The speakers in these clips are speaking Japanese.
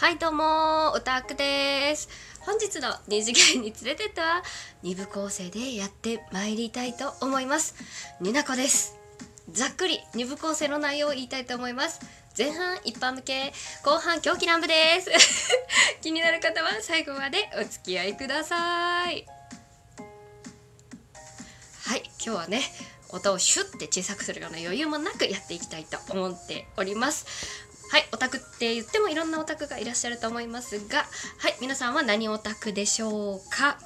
はいどうもオタクです。本日の二次元に連れてっては二部構成でやってまいりたいと思います。になこです。ざっくり二部構成の内容を言いたいと思います。前半一般向け後半狂気乱舞です。気になる方は最後までお付き合いください。はい今日はね音をシュッて小さくするような余裕もなくやっていきたいと思っております。はいオタクって言ってもいろんなオタクがいらっしゃると思いますがはい皆さんは何オタクでしょうか？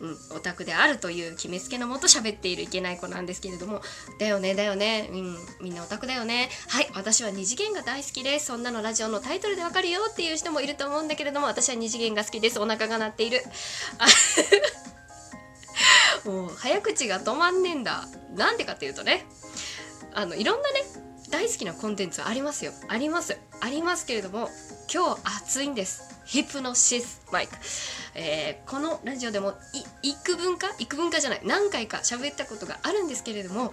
うん、オタクであるという決めつけのもと喋っているいけない子なんですけれども。だよねだよね。うんみんなオタクだよね。はい私は二次元が大好きです。そんなのラジオのタイトルでわかるよっていう人もいると思うんだけれども私は二次元が好きです。お腹が鳴っている。もう早口が止まんねえんだ。なんでかっていうとねあのいろんなね大好きなコンテンツありますよ。あります。ありますけれども今日暑いんです。ヒプノシスマイク、えー、このラジオでも幾分か？幾分かじゃない。何回か喋ったことがあるんですけれども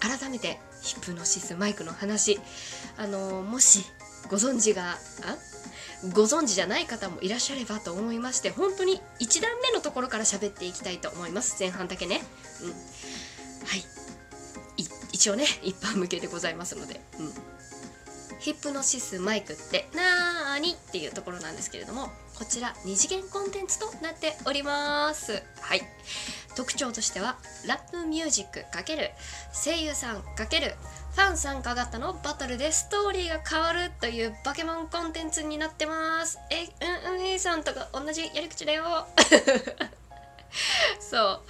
改めてヒプノシスマイクの話。あのー、もしご存知がご存知じゃない方もいらっしゃればと思いまして本当に1段目のところから喋っていきたいと思います。前半だけね、うん、はい。一応ね一般向けでございますので、うん、ヒップノシスマイクってなーにっていうところなんですけれどもこちら2次元コンテンツとなっております。はい。特徴としてはラップミュージック×声優さん×ファン参加型のバトルでストーリーが変わるというバケモンコンテンツになってます。えうんうん A さんとか同じやり口だよ。そう。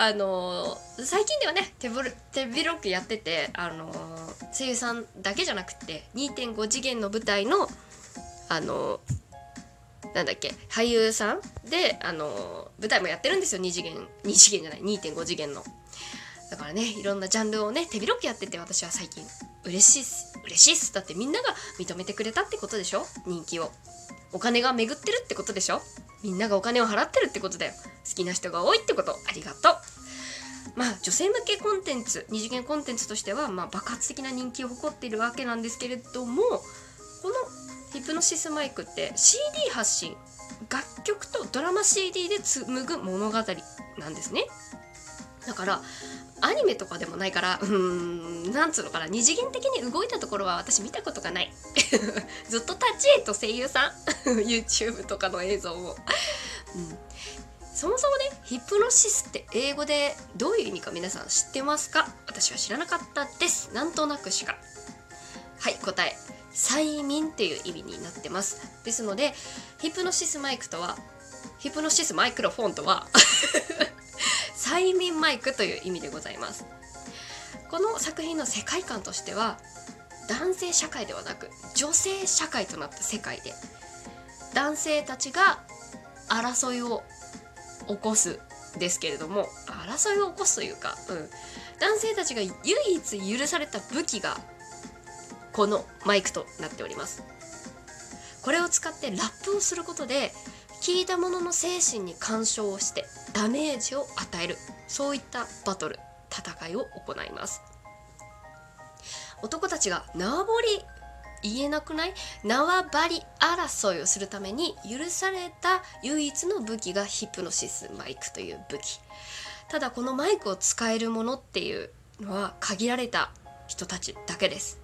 あのー、最近ではね手手広くやってて、あのー、声優さんだけじゃなくて2.5次元の舞台のあのー、なんだっけ俳優さんで、あの舞台もやってるんですよ。2次元2次元じゃない2.5次元の。だからねいろんなジャンルをね手広くやってて私は最近。嬉しいっす。嬉しいっす。だってみんなが認めてくれたってことでしょ？人気を。お金が巡ってるってことでしょ？みんながお金を払ってるってことだよ。好きな人が多いってこと。ありがとう。まあ女性向けコンテンツ二次元コンテンツとしては、まあ、爆発的な人気を誇っているわけなんですけれどもこのヒプノシスマイクって CD 発信楽曲とドラマ CD で紡ぐ物語なんですね。だからアニメとかでもないからうーんなんつうのかな二次元的に動いたところは私見たことがない。ずっと立ち絵と声優さん YouTube とかの映像を、うん、そもそもねヒプノシスって英語でどういう意味か皆さん知ってますか？私は知らなかったです。なんとなくしか。はい答え。催眠っていう意味になってます。ですのでヒプノシスマイクとはヒプノシスマイクロフォンとは 催眠マイクという意味でございます。この作品の世界観としては男性社会ではなく女性社会となった世界で男性たちが争いを起こすですけれども争いを起こすというか、うん、男性たちが唯一許された武器がこのマイクとなっております。これを使ってラップをすることで聞いた者の精神に干渉をしてダメージを与える。そういったバトル戦いを行います。男たちが縄張り言えなくない？縄張り争いをするために許された唯一の武器がヒプノシスマイクという武器。ただこのマイクを使えるものっていうのは限られた人たちだけです。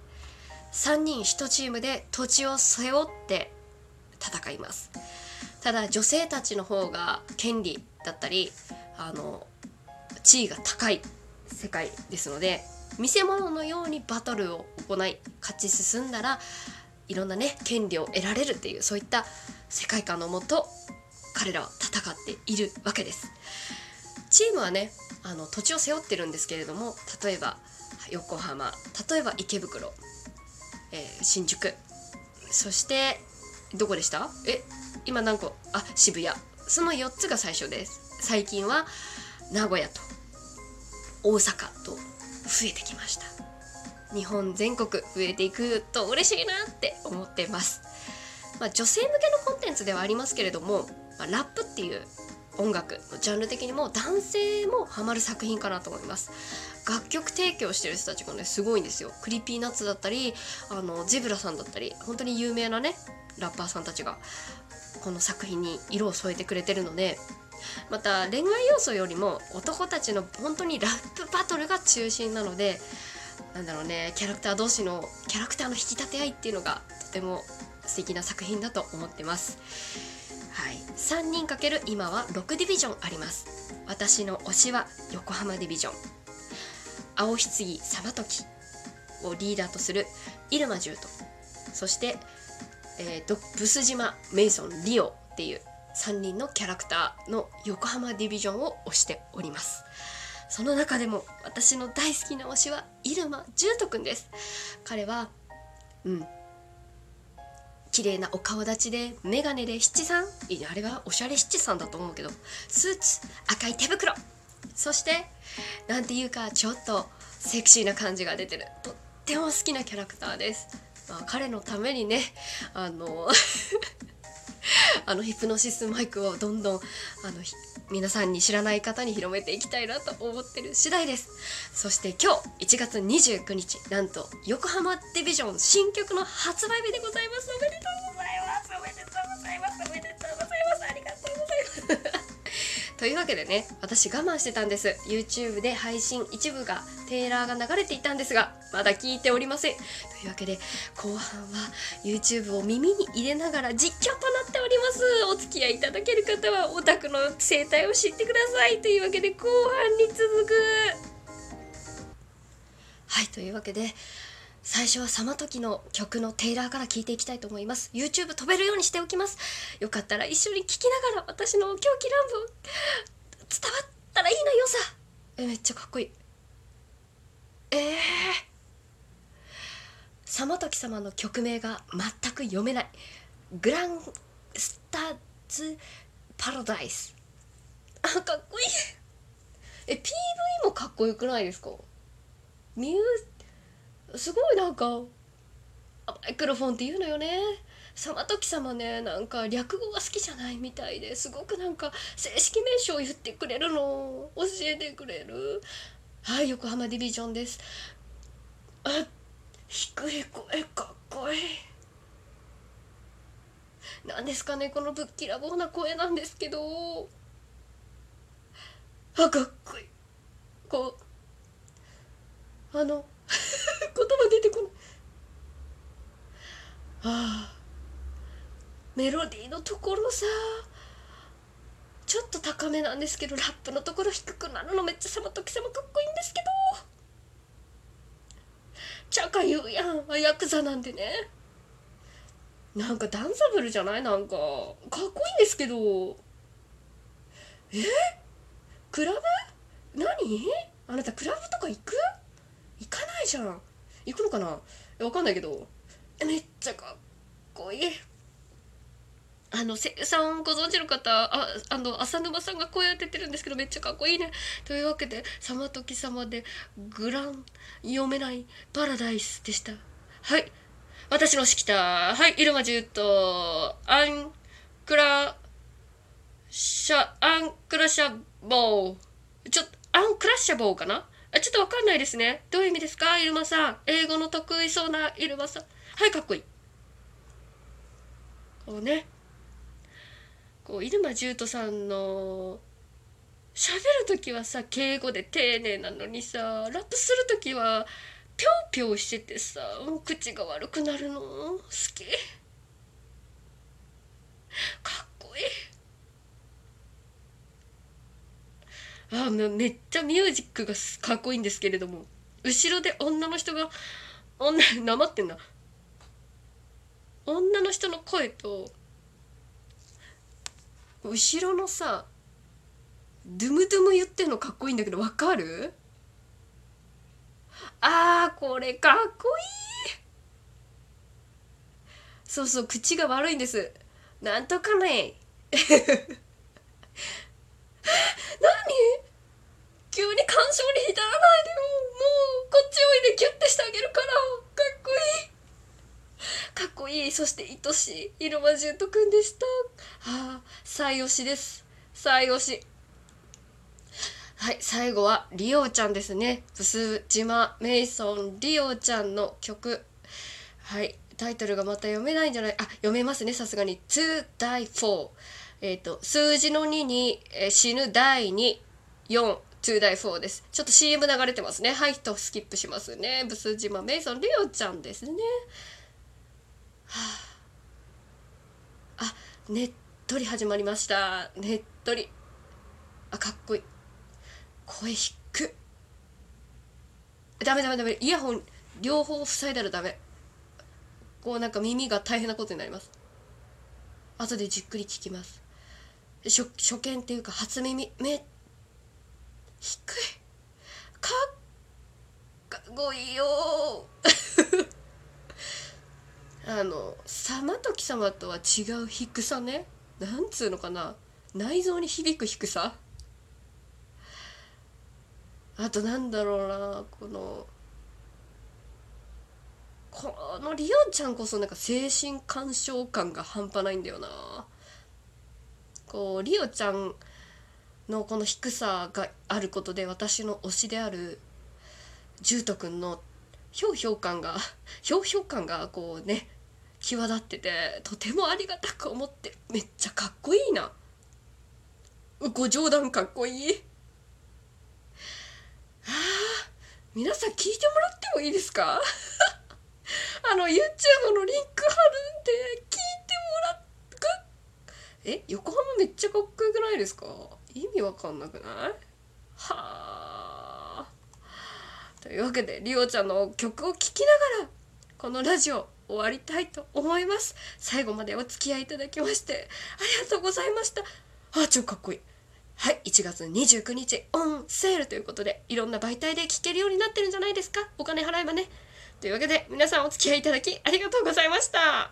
3人1チームで土地を背負って戦います。ただ女性たちの方が権利だったりあの地位が高い世界ですので見せ物のようにバトルを行い勝ち進んだらいろんなね権利を得られるっていうそういった世界観のもと彼らは戦っているわけです。チームはねあの土地を背負ってるんですけれども例えば横浜例えば池袋、えー、新宿そしてどこでした？え今何個あ渋谷。その4つが最初です。最近は名古屋と大阪と増えてきました。日本全国増えていくと嬉しいなって思ってます、まあ、女性向けのコンテンツではありますけれども、まあ、ラップっていう音楽のジャンル的にも男性もハマる作品かなと思います。楽曲提供してる人たちがねすごいんですよ。 Creepy Nuts だったりあのジブラさんだったり本当に有名なねラッパーさんたちがこの作品に色を添えてくれてるのでまた恋愛要素よりも男たちの本当にラップバトルが中心なのでなんだろうねキャラクター同士のキャラクターの引き立て合いっていうのがとても素敵な作品だと思ってます。はい。3人かける今は6ディビジョンあります。私の推しは横浜ディビジョン。青ひつぎさまときをリーダーとする入間獣と。そして、えー、とブス島メイソンリオっていう3人のキャラクターの横浜ディビジョンを推しております。その中でも私の大好きな推しは入間獣人くんです。彼はうん。綺麗なお顔立ちでメガネで七三あれはおしゃれ七三だと思うけどスーツ赤い手袋。そしてなんていうかちょっとセクシーな感じが出てる。とっても好きなキャラクターです、まあ、彼のためにねあの あのヒプノシスマイクをどんどんあの皆さんに知らない方に広めていきたいなと思ってる次第です。そして今日1月29日なんと横浜ディビジョン新曲の発売日でございます。おめでとうございます。おめでとうございます。というわけでね私我慢してたんです。YouTube で配信一部がテーラーが流れていたんですがまだ聞いておりません。というわけで後半は YouTube を耳に入れながら実況となっております。お付き合いいただける方はオタクの生態を知ってください。というわけで後半に続く。はいというわけで最初はサマトキの曲のテイラーから聴いていきたいと思います。YouTube 飛べるようにしておきます。よかったら一緒に聴きながら私の狂気乱舞伝わったらいいなよさ。えめっちゃかっこいい。えー、サマトキ様の曲名が全く読めない。グランスターズパラダイス。あかっこいい。え PV もかっこよくないですか？ミューすごいなんかマイクロフォンって言うのよね。サマトキ様ねなんか略語が好きじゃないみたいですごくなんか正式名称を言ってくれるの。教えてくれる。はい横浜ディビジョンです。あ低い声かっこいい。なんですかねこのぶっきらぼうな声なんですけど。あかっこいい。こうあの葉出てこない。ああ。メロディーのところさ。ちょっと高めなんですけどラップのところ低くなるの。めっちゃサマトキ様かっこいいんですけど。チャカ言うやんヤクザなんでね。なんかダンサブルじゃない？なんか。かっこいいんですけど。え？クラブ？何？あなたクラブとか行く？行かないじゃん。行くのかな？わかんないけど。めっちゃかっこいい。あの声優さんご存知の方ああの浅沼さんが声当ててるんですけどめっちゃかっこいいね。というわけで「さまとき様」で「グラン読めないパラダイス」でした。はい。私のしきた。はい。入間ジュートアンクラシャアンクラシャボー。ちょっとアンクラッシャボーかな？あちょっとわかんないですね。どういう意味ですか？入間さん。英語の得意そうな入間さん。はいかっこいい。こうね。こう入間獣人さんの喋る時はさ敬語で丁寧なのにさラップする時はぴょうぴょうしててさ口が悪くなるの。好きかっこいいあめっちゃミュージックがかっこいいんですけれども後ろで女の人が女なまってんな。女の人の声と後ろのさドゥムドゥム言ってんのかっこいいんだけどわかる？あーこれかっこいい！そうそう口が悪いんです。なんとかね。何？急に感傷に浸らないでよ。もうこっちおいでギュッてしてあげるから。かっこいい。かっこいい。そして愛しい。入間淳斗くんでした。はあ最推しです。最推しはい最後はリオちゃんですね。ブス島メイソンリオちゃんの曲。はいタイトルがまた読めないんじゃない？あ読めますねさすがに「to die for」えっ、と数字の2に、えー死ぬ第2 4 to die for です。ちょっと CM 流れてますね。はいとスキップしますね。ブス島メイソンリオちゃんですね。はあ。あねっとり始まりました。ねっとり。あかっこいい。声低く。ダメダメダメ。イヤホン両方塞いだらダメ。こうなんか耳が大変なことになります。後でじっくり聞きます。初初見っていうか初耳。目低い。かっこいいよ。あの様時様とは違う低さね。なんつうのかな。内臓に響く低さ。あとなんだろうなこのこのリオンちゃんこそなんか精神干渉感が半端ないんだよな。こうリオちゃんのこの低さがあることで私の推しであるジュート君のひょうひょう感がひょうひょう感がこうね際立っててとてもありがたく思ってめっちゃかっこいいな。ご冗談かっこいい。あ皆さん聞いてもらってもいいですか？あの YouTube のリンク貼るんで聞いてもらっ。え横浜めっちゃかっこよくないですか？意味わかんなくない？はあ。というわけでリオちゃんの曲を聴きながらこのラジオ終わりたいと思います。最後までお付き合いいただきましてありがとうございました。あ超かっこいい。はい1月29日オンセールということでいろんな媒体で聴けるようになってるんじゃないですか？お金払えばね。というわけで皆さんお付き合いいただきありがとうございました。